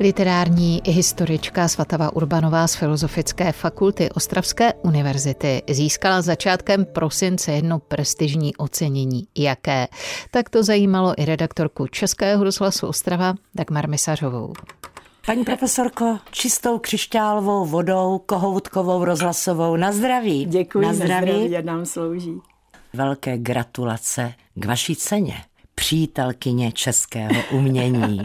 Literární historička Svatava Urbanová z Filozofické fakulty Ostravské univerzity získala začátkem prosince jedno prestižní ocenění. Jaké? Tak to zajímalo i redaktorku Českého rozhlasu Ostrava Dagmar Misařovou. Paní profesorko, čistou křišťálovou vodou, kohoutkovou, rozhlasovou, na zdraví. Děkuji, na zdraví, na zdraví nám slouží. Velké gratulace k vaší ceně, přítelkyně českého umění.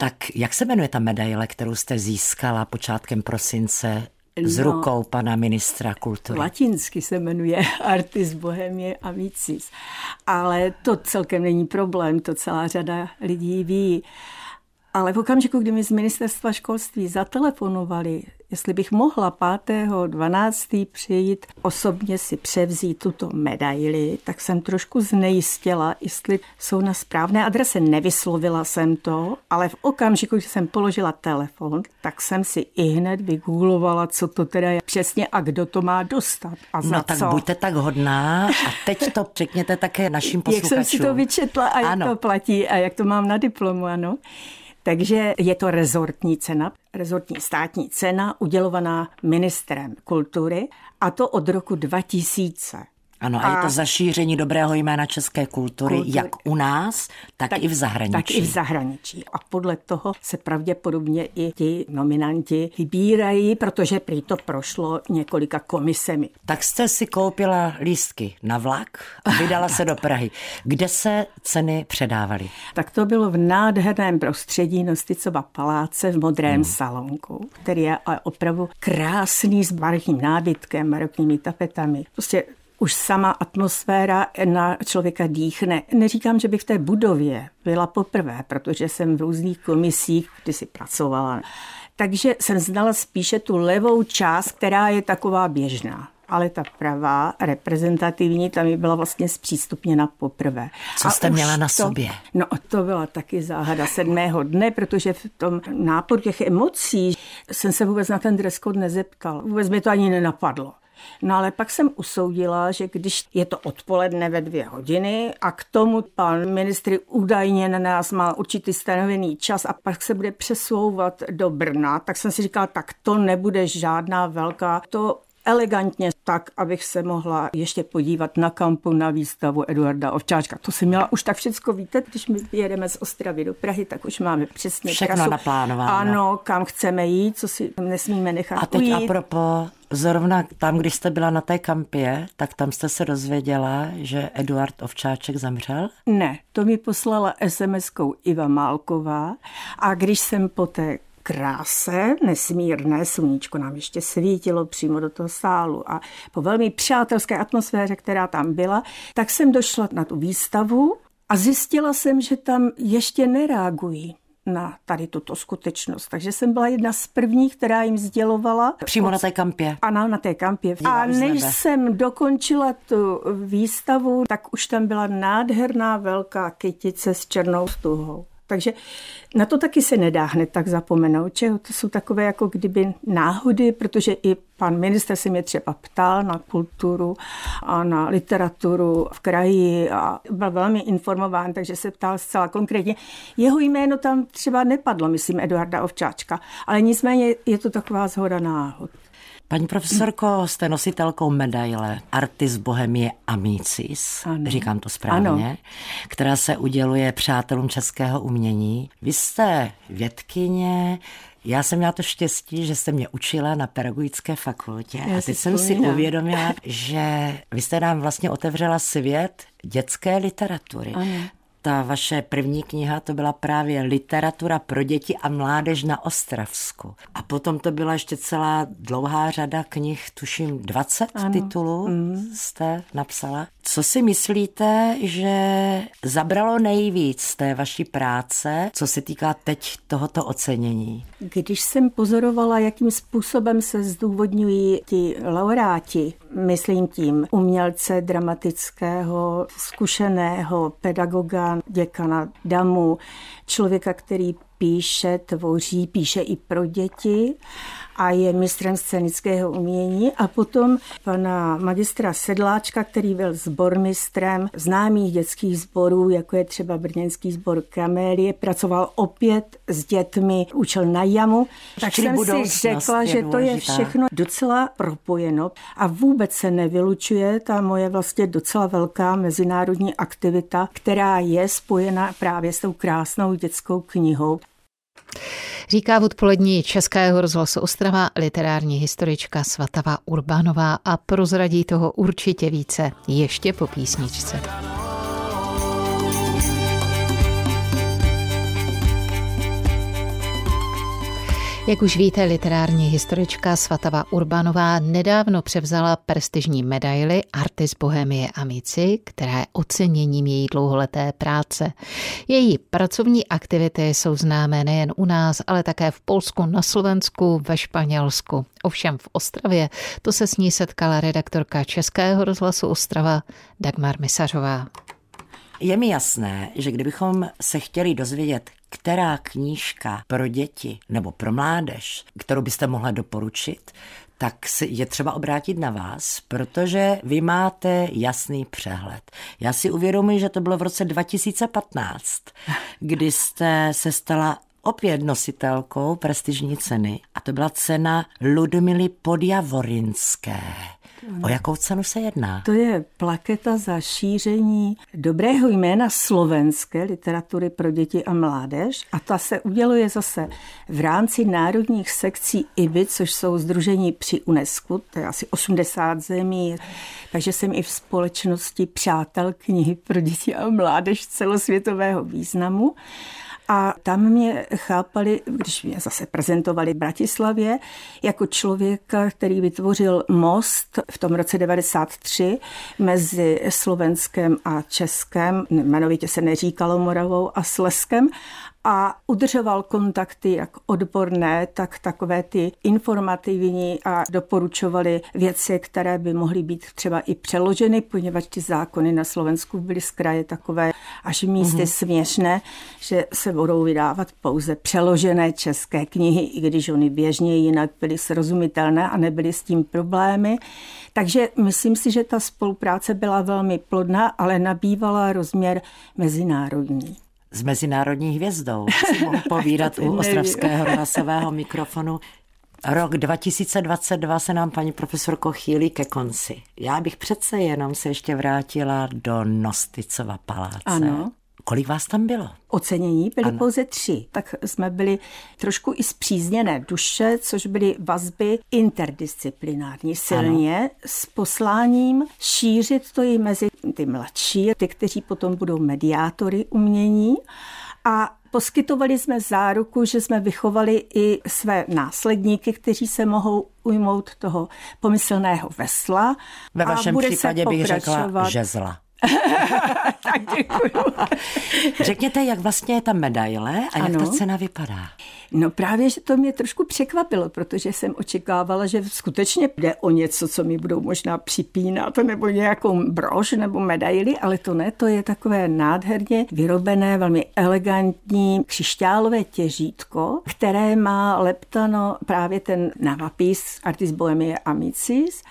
Tak jak se jmenuje ta medaile, kterou jste získala počátkem prosince s no, rukou pana ministra kultury? Latinsky se jmenuje Artis Bohemie Amicis, ale to celkem není problém, to celá řada lidí ví. Ale v okamžiku, kdy mi z ministerstva školství zatelefonovali, jestli bych mohla 5.12. přijít osobně si převzít tuto medaili, tak jsem trošku znejistila, jestli jsou na správné adrese. Nevyslovila jsem to, ale v okamžiku, kdy jsem položila telefon, tak jsem si i hned vygooglovala, co to teda je přesně a kdo to má dostat a za No tak co. buďte tak hodná a teď to řekněte také našim posluchačům. Jak jsem si to vyčetla a jak ano. to platí a jak to mám na diplomu, ano. Takže je to rezortní cena, rezortní státní cena udělovaná ministrem kultury a to od roku 2000. Ano, a, a je to zašíření dobrého jména české kultury, kultury. jak u nás, tak, tak i v zahraničí. Tak i v zahraničí. A podle toho se pravděpodobně i ti nominanti vybírají, protože prý to prošlo několika komisemi. Tak jste si koupila lístky na vlak a vydala se do Prahy. Kde se ceny předávaly? Tak to bylo v nádherném prostředí Nosticova paláce v modrém hmm. salonku, který je opravdu krásný s barvním nábytkem, barokními tapetami. Prostě už sama atmosféra na člověka dýchne. Neříkám, že bych v té budově byla poprvé, protože jsem v různých komisích, kdy si pracovala. Takže jsem znala spíše tu levou část, která je taková běžná ale ta pravá, reprezentativní, tam mi byla vlastně zpřístupněna poprvé. Co A jste měla na to, sobě? No to byla taky záhada sedmého dne, protože v tom náporu těch emocí jsem se vůbec na ten dress code nezeptal. Vůbec mi to ani nenapadlo. No ale pak jsem usoudila, že když je to odpoledne ve dvě hodiny a k tomu pan ministry údajně na nás má určitý stanovený čas a pak se bude přesouvat do Brna, tak jsem si říkala, tak to nebude žádná velká, to elegantně tak, abych se mohla ještě podívat na kampu na výstavu Eduarda Ovčáčka. To jsem měla už tak všechno, víte, když my jedeme z Ostravy do Prahy, tak už máme přesně Všechno trasu. naplánováno. Ano, kam chceme jít, co si nesmíme nechat A teď ujít. apropo, zrovna tam, když jste byla na té kampě, tak tam jste se dozvěděla, že Eduard Ovčáček zemřel? Ne, to mi poslala SMS-kou Iva Málková a když jsem po té kráse, nesmírné sluníčko nám ještě svítilo přímo do toho sálu a po velmi přátelské atmosféře, která tam byla, tak jsem došla na tu výstavu a zjistila jsem, že tam ještě nereagují na tady tuto skutečnost. Takže jsem byla jedna z prvních, která jim sdělovala. Přímo od... na té kampě. Ano, na té kampě. A než jsem dokončila tu výstavu, tak už tam byla nádherná velká kytice s černou stuhou. Takže na to taky se nedá hned tak zapomenout, že to jsou takové jako kdyby náhody, protože i pan minister se mě třeba ptal na kulturu a na literaturu v kraji a byl velmi informován, takže se ptal zcela konkrétně. Jeho jméno tam třeba nepadlo, myslím, Eduarda Ovčáčka, ale nicméně je to taková zhoda náhod. Paní profesorko, jste nositelkou medaile Artis Bohemie Amicis, ano. říkám to správně, ano. která se uděluje přátelům českého umění. Vy jste vědkyně, já jsem měla to štěstí, že jste mě učila na pedagogické fakultě Já a teď jsem si uvědomila, že vy jste nám vlastně otevřela svět dětské literatury. Ano ta vaše první kniha to byla právě literatura pro děti a mládež na Ostravsku. A potom to byla ještě celá dlouhá řada knih, tuším 20 ano. titulů mm. jste napsala. Co si myslíte, že zabralo nejvíc té vaší práce, co se týká teď tohoto ocenění? Když jsem pozorovala, jakým způsobem se zdůvodňují ti laureáti, myslím tím umělce dramatického, zkušeného pedagoga, děkana Damu, člověka, který píše, tvoří, píše i pro děti a je mistrem scénického umění. A potom pana magistra Sedláčka, který byl sbormistrem známých dětských sborů, jako je třeba brněnský sbor Kamélie, pracoval opět s dětmi, učil na jamu, tak jsem si řekla, že to je všechno docela propojeno a vůbec se nevylučuje ta moje vlastně docela velká mezinárodní aktivita, která je spojena právě s tou krásnou dětskou knihou. Říká v odpolední Českého rozhlasu Ostrava literární historička Svatava Urbánová a prozradí toho určitě více ještě po písničce. Jak už víte, literární historička Svatava Urbanová nedávno převzala prestižní medaily Artis Bohemie Amici, která je oceněním její dlouholeté práce. Její pracovní aktivity jsou známé nejen u nás, ale také v Polsku, na Slovensku, ve Španělsku. Ovšem v Ostravě to se s ní setkala redaktorka Českého rozhlasu Ostrava Dagmar Misařová. Je mi jasné, že kdybychom se chtěli dozvědět, která knížka pro děti nebo pro mládež, kterou byste mohla doporučit, tak je třeba obrátit na vás, protože vy máte jasný přehled. Já si uvědomuji, že to bylo v roce 2015, kdy jste se stala opět nositelkou prestižní ceny a to byla cena Ludmily Podjavorinské. O jakou cenu se jedná? To je plaketa za šíření dobrého jména slovenské literatury pro děti a mládež a ta se uděluje zase v rámci národních sekcí IBI, což jsou združení při UNESCO, to je asi 80 zemí, takže jsem i v společnosti přátel knihy pro děti a mládež celosvětového významu. A tam mě chápali, když mě zase prezentovali v Bratislavě, jako člověka, který vytvořil most v tom roce 93 mezi Slovenskem a Českem, jmenovitě se neříkalo Moravou a Sleskem, a udržoval kontakty jak odborné, tak takové ty informativní a doporučovali věci, které by mohly být třeba i přeloženy, poněvadž ty zákony na Slovensku byly z kraje takové až místy mm-hmm. směšné, že se budou vydávat pouze přeložené české knihy, i když oni běžně jinak byly srozumitelné a nebyly s tím problémy. Takže myslím si, že ta spolupráce byla velmi plodná, ale nabývala rozměr mezinárodní s mezinárodní hvězdou. Si mohu povídat u ostravského hlasového mikrofonu. Rok 2022 se nám paní profesorko chýlí ke konci. Já bych přece jenom se ještě vrátila do Nosticova paláce. Ano. Kolik vás tam bylo? Ocenění byly ano. pouze tři, tak jsme byli trošku i zpřízněné duše, což byly vazby interdisciplinární silně ano. s posláním šířit to i mezi ty mladší, ty, kteří potom budou mediátory umění a Poskytovali jsme záruku, že jsme vychovali i své následníky, kteří se mohou ujmout toho pomyslného vesla. Ve vašem a bude případě bych řekla žezla. tak děkuju. Řekněte, jak vlastně je ta medaile a jak ano. ta cena vypadá? No právě, že to mě trošku překvapilo, protože jsem očekávala, že skutečně jde o něco, co mi budou možná připínat, nebo nějakou brož nebo medaili, ale to ne, to je takové nádherně vyrobené, velmi elegantní křišťálové těžítko, které má leptano právě ten navapis Artis Bohemie Amicis,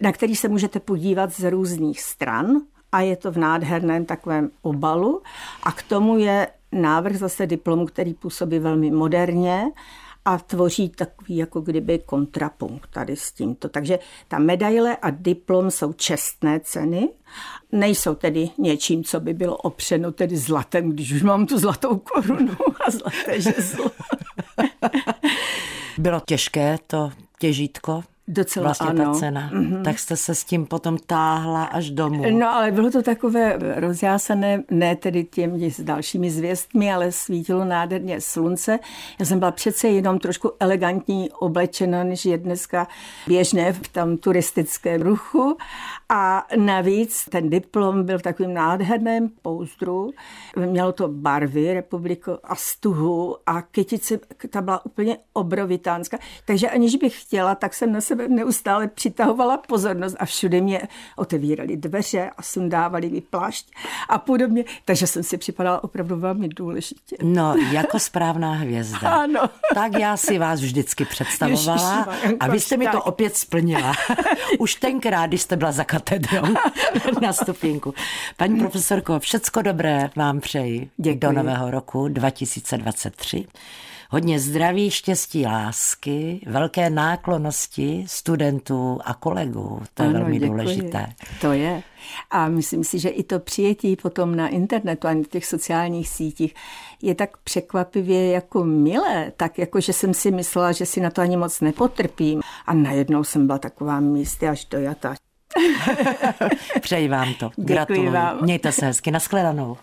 na který se můžete podívat z různých stran a je to v nádherném takovém obalu. A k tomu je návrh zase diplomu, který působí velmi moderně a tvoří takový jako kdyby kontrapunkt tady s tímto. Takže ta medaile a diplom jsou čestné ceny, nejsou tedy něčím, co by bylo opřeno tedy zlatem, když už mám tu zlatou korunu a zlaté žezlo. Bylo těžké to těžítko Docela vlastně ano. ta cena. Mm-hmm. Tak jste se s tím potom táhla až domů. No ale bylo to takové rozjásané, ne tedy těmi s dalšími zvěstmi, ale svítilo nádherně slunce. Já jsem byla přece jenom trošku elegantní oblečena, než je dneska běžné v tam turistickém ruchu. A navíc ten diplom byl v takovým nádherném pouzdru. Mělo to barvy republiko a stuhu a kytice, ta byla úplně obrovitánská. Takže aniž bych chtěla, tak jsem na sebe sebe neustále přitahovala pozornost a všude mě otevírali dveře a sundávali mi plášť a podobně, takže jsem si připadala opravdu velmi důležitě. No, jako správná hvězda. Ano. Tak já si vás vždycky představovala a vy jste mi to opět splnila. Už tenkrát, když jste byla za katedrou na stupínku. Paní profesorko, všecko dobré vám přeji Děkuji. do nového roku 2023. Hodně zdraví, štěstí, lásky, velké náklonosti studentů a kolegů. To je ano, velmi děkuji. důležité. To je. A myslím si, že i to přijetí potom na internetu a na těch sociálních sítích je tak překvapivě jako milé, tak jako, že jsem si myslela, že si na to ani moc nepotrpím. A najednou jsem byla taková místy až dojata. Přeji vám to. Gratuluji. Vám. Mějte se hezky. Naschledanou.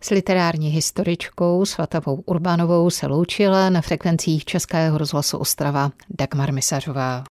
S literární historičkou Svatavou Urbánovou se loučila na frekvencích Českého rozhlasu Ostrava Dagmar Misařová.